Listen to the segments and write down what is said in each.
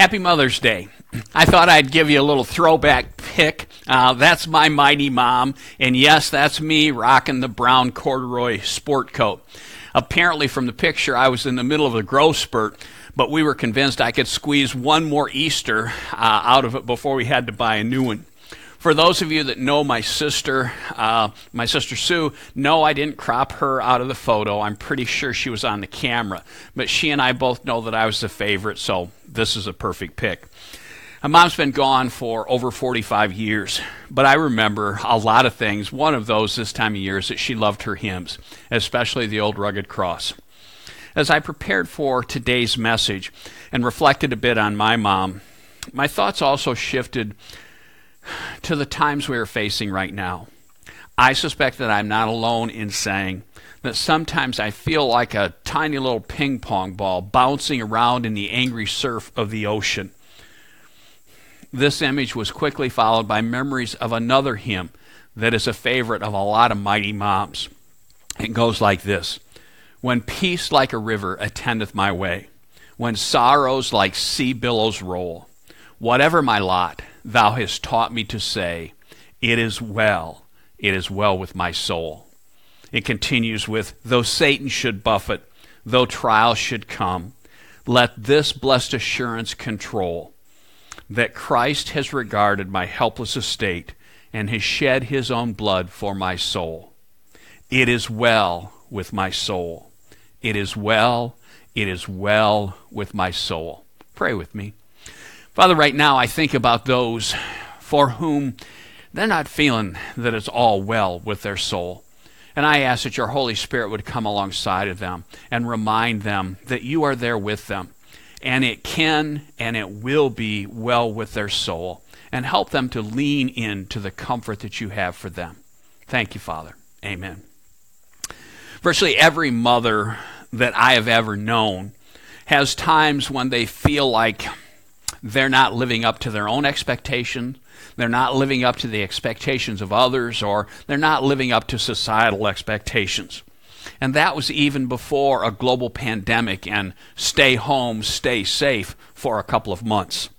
Happy Mother's Day. I thought I'd give you a little throwback pick. Uh, that's my mighty mom. And yes, that's me rocking the brown corduroy sport coat. Apparently, from the picture, I was in the middle of a growth spurt, but we were convinced I could squeeze one more Easter uh, out of it before we had to buy a new one. For those of you that know my sister, uh, my sister Sue, no, I didn't crop her out of the photo. I'm pretty sure she was on the camera. But she and I both know that I was the favorite, so this is a perfect pick. My mom's been gone for over 45 years, but I remember a lot of things. One of those this time of year is that she loved her hymns, especially the old rugged cross. As I prepared for today's message and reflected a bit on my mom, my thoughts also shifted to the times we are facing right now. I suspect that I'm not alone in saying that sometimes I feel like a tiny little ping pong ball bouncing around in the angry surf of the ocean. This image was quickly followed by memories of another hymn that is a favorite of a lot of mighty moms. It goes like this When peace like a river attendeth my way, when sorrows like sea billows roll, whatever my lot, thou hast taught me to say, It is well, it is well with my soul. It continues with, Though Satan should buffet, though trials should come, let this blessed assurance control that Christ has regarded my helpless estate and has shed his own blood for my soul. It is well with my soul. It is well, it is well with my soul. Pray with me. Father, right now I think about those for whom they're not feeling that it's all well with their soul. And I ask that your Holy Spirit would come alongside of them and remind them that you are there with them. And it can and it will be well with their soul. And help them to lean into the comfort that you have for them. Thank you, Father. Amen. Virtually every mother that I have ever known has times when they feel like they're not living up to their own expectations. They're not living up to the expectations of others, or they're not living up to societal expectations. And that was even before a global pandemic and stay home, stay safe for a couple of months.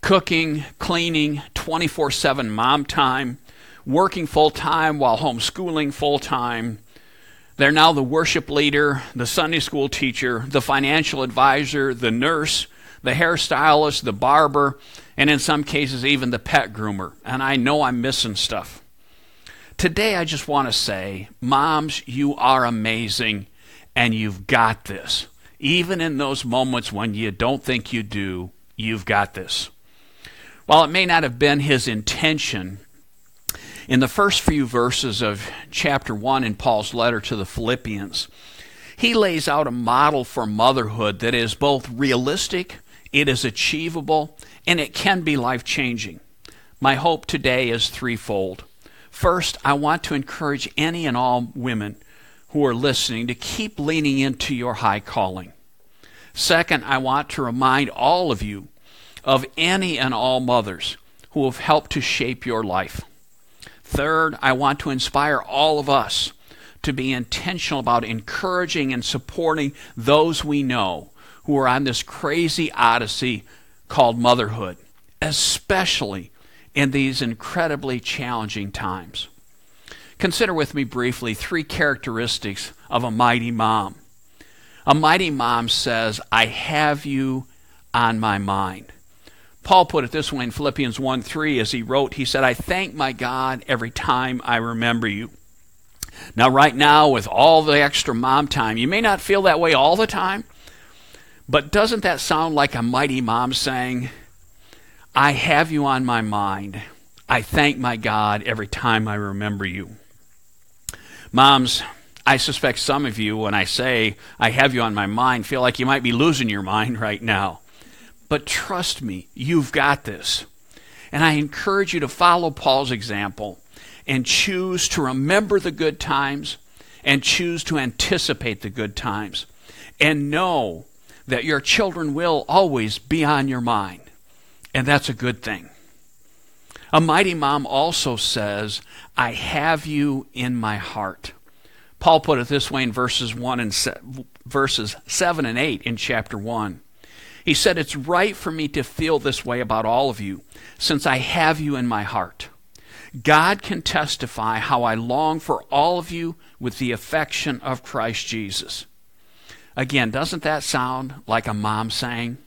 Cooking, cleaning, 24 7 mom time, working full time while homeschooling full time. They're now the worship leader, the Sunday school teacher, the financial advisor, the nurse, the hairstylist, the barber, and in some cases, even the pet groomer. And I know I'm missing stuff. Today, I just want to say, moms, you are amazing, and you've got this. Even in those moments when you don't think you do, you've got this. While it may not have been his intention, in the first few verses of chapter 1 in Paul's letter to the Philippians, he lays out a model for motherhood that is both realistic it is achievable, and it can be life changing. My hope today is threefold. First, I want to encourage any and all women who are listening to keep leaning into your high calling. Second, I want to remind all of you of any and all mothers who have helped to shape your life. Third, I want to inspire all of us to be intentional about encouraging and supporting those we know who are on this crazy odyssey called motherhood, especially in these incredibly challenging times. Consider with me briefly three characteristics of a mighty mom. A mighty mom says, I have you on my mind. Paul put it this way in Philippians 1 3 as he wrote, he said, I thank my God every time I remember you. Now, right now, with all the extra mom time, you may not feel that way all the time, but doesn't that sound like a mighty mom saying, I have you on my mind. I thank my God every time I remember you. Moms, I suspect some of you, when I say I have you on my mind, feel like you might be losing your mind right now. But trust me, you've got this. And I encourage you to follow Paul's example and choose to remember the good times and choose to anticipate the good times. And know that your children will always be on your mind. And that's a good thing. A mighty mom also says, I have you in my heart. Paul put it this way in verses 1 and se- verses 7 and 8 in chapter 1. He said, It's right for me to feel this way about all of you, since I have you in my heart. God can testify how I long for all of you with the affection of Christ Jesus. Again, doesn't that sound like a mom saying?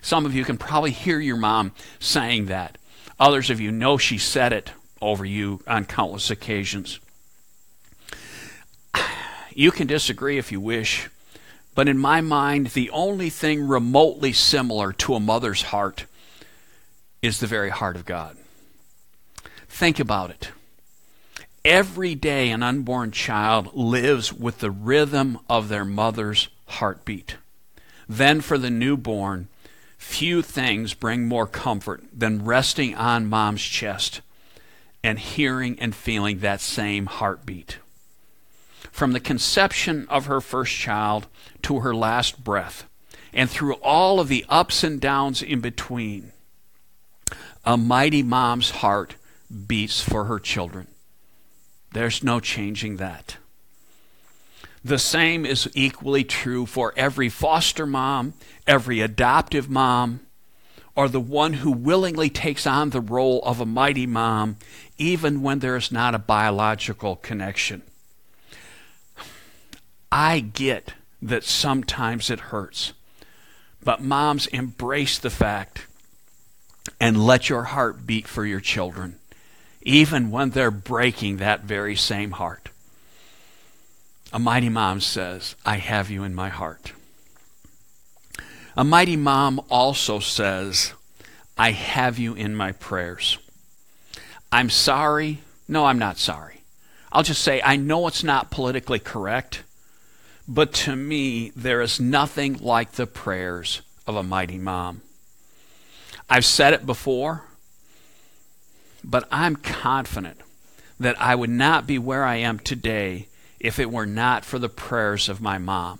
Some of you can probably hear your mom saying that. Others of you know she said it over you on countless occasions. You can disagree if you wish, but in my mind, the only thing remotely similar to a mother's heart is the very heart of God. Think about it. Every day, an unborn child lives with the rhythm of their mother's heartbeat. Then, for the newborn, few things bring more comfort than resting on mom's chest and hearing and feeling that same heartbeat. From the conception of her first child to her last breath, and through all of the ups and downs in between, a mighty mom's heart beats for her children. There's no changing that. The same is equally true for every foster mom, every adoptive mom, or the one who willingly takes on the role of a mighty mom, even when there is not a biological connection. I get that sometimes it hurts, but moms embrace the fact and let your heart beat for your children, even when they're breaking that very same heart. A mighty mom says, I have you in my heart. A mighty mom also says, I have you in my prayers. I'm sorry. No, I'm not sorry. I'll just say, I know it's not politically correct, but to me, there is nothing like the prayers of a mighty mom. I've said it before, but I'm confident that I would not be where I am today if it were not for the prayers of my mom.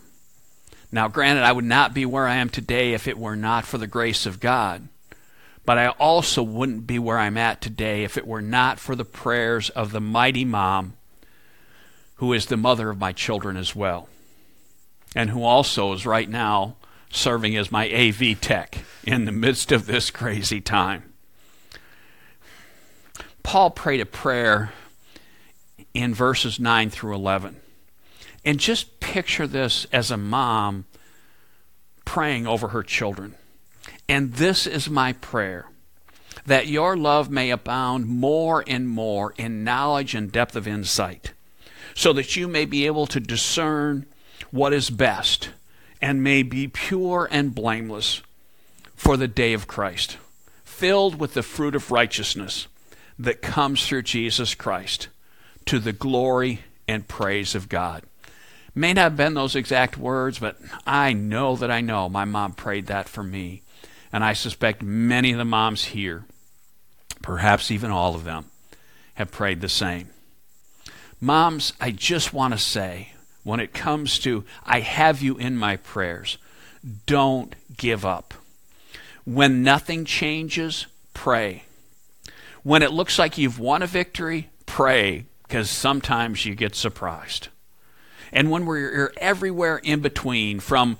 Now, granted, I would not be where I am today if it were not for the grace of God, but I also wouldn't be where I'm at today if it were not for the prayers of the mighty mom who is the mother of my children as well, and who also is right now serving as my AV tech in the midst of this crazy time. Paul prayed a prayer in verses 9 through 11. And just picture this as a mom praying over her children. And this is my prayer that your love may abound more and more in knowledge and depth of insight, so that you may be able to discern what is best and may be pure and blameless for the day of Christ, filled with the fruit of righteousness that comes through Jesus Christ to the glory and praise of God. May not have been those exact words, but I know that I know my mom prayed that for me. And I suspect many of the moms here, perhaps even all of them, have prayed the same. Moms, I just want to say, when it comes to I have you in my prayers, don't give up. When nothing changes, pray. When it looks like you've won a victory, pray because sometimes you get surprised. And when we're everywhere in between, from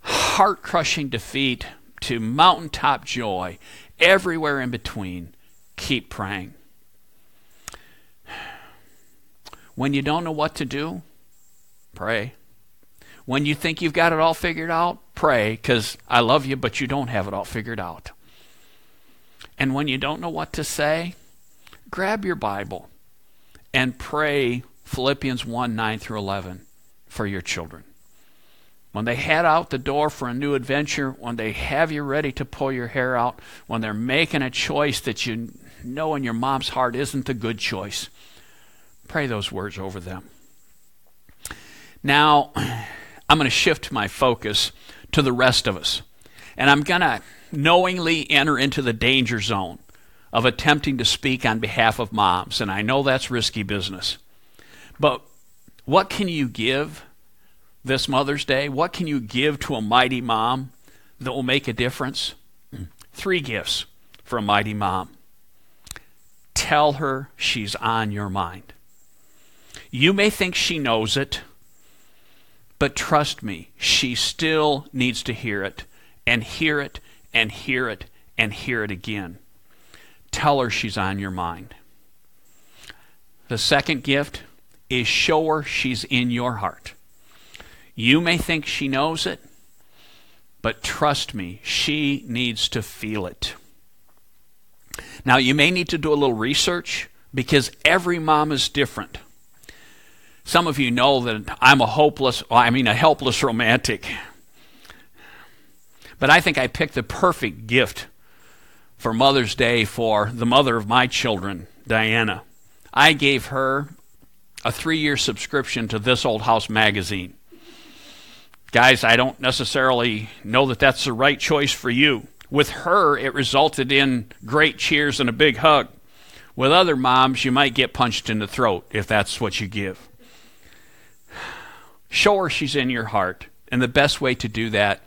heart crushing defeat to mountaintop joy, everywhere in between, keep praying. When you don't know what to do, pray. When you think you've got it all figured out, pray, because I love you, but you don't have it all figured out. And when you don't know what to say, grab your Bible and pray Philippians 1 9 through 11 for your children. When they head out the door for a new adventure, when they have you ready to pull your hair out, when they're making a choice that you know in your mom's heart isn't the good choice, pray those words over them. Now, I'm going to shift my focus to the rest of us. And I'm going to knowingly enter into the danger zone of attempting to speak on behalf of moms, and I know that's risky business. But what can you give this Mother's Day? What can you give to a mighty mom that will make a difference? Three gifts for a mighty mom. Tell her she's on your mind. You may think she knows it, but trust me, she still needs to hear it, and hear it and hear it and hear it again. Tell her she's on your mind. The second gift is show her she's in your heart. You may think she knows it, but trust me, she needs to feel it. Now, you may need to do a little research because every mom is different. Some of you know that I'm a hopeless, I mean, a helpless romantic. But I think I picked the perfect gift for Mother's Day for the mother of my children, Diana. I gave her a three year subscription to This Old House magazine. Guys, I don't necessarily know that that's the right choice for you. With her, it resulted in great cheers and a big hug. With other moms, you might get punched in the throat if that's what you give. Show her she's in your heart. And the best way to do that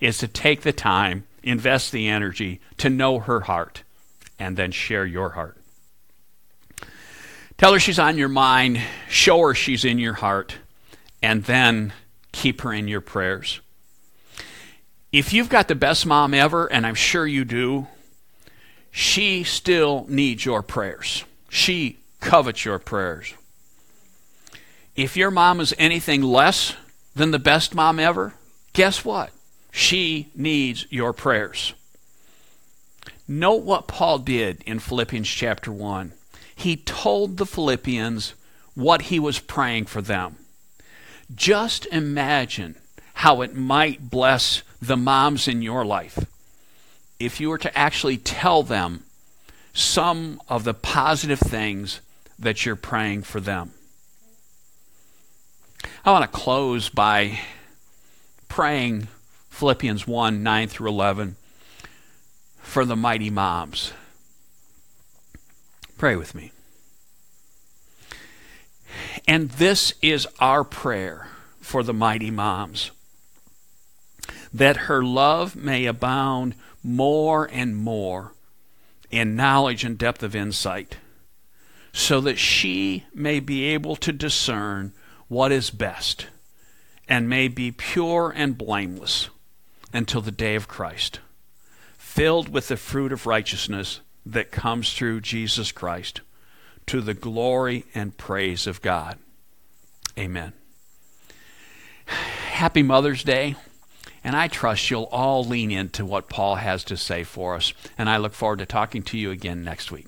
is to take the time, invest the energy to know her heart, and then share your heart. Tell her she's on your mind, show her she's in your heart, and then keep her in your prayers. If you've got the best mom ever, and I'm sure you do, she still needs your prayers. She covets your prayers. If your mom is anything less than the best mom ever, guess what? She needs your prayers. Note what Paul did in Philippians chapter 1. He told the Philippians what he was praying for them. Just imagine how it might bless the moms in your life if you were to actually tell them some of the positive things that you're praying for them. I want to close by praying Philippians 1 9 through 11 for the mighty moms. Pray with me. And this is our prayer for the mighty moms that her love may abound more and more in knowledge and depth of insight, so that she may be able to discern what is best and may be pure and blameless until the day of Christ, filled with the fruit of righteousness that comes through Jesus Christ, to the glory and praise of God. Amen. Happy Mother's Day. And I trust you'll all lean into what Paul has to say for us. And I look forward to talking to you again next week.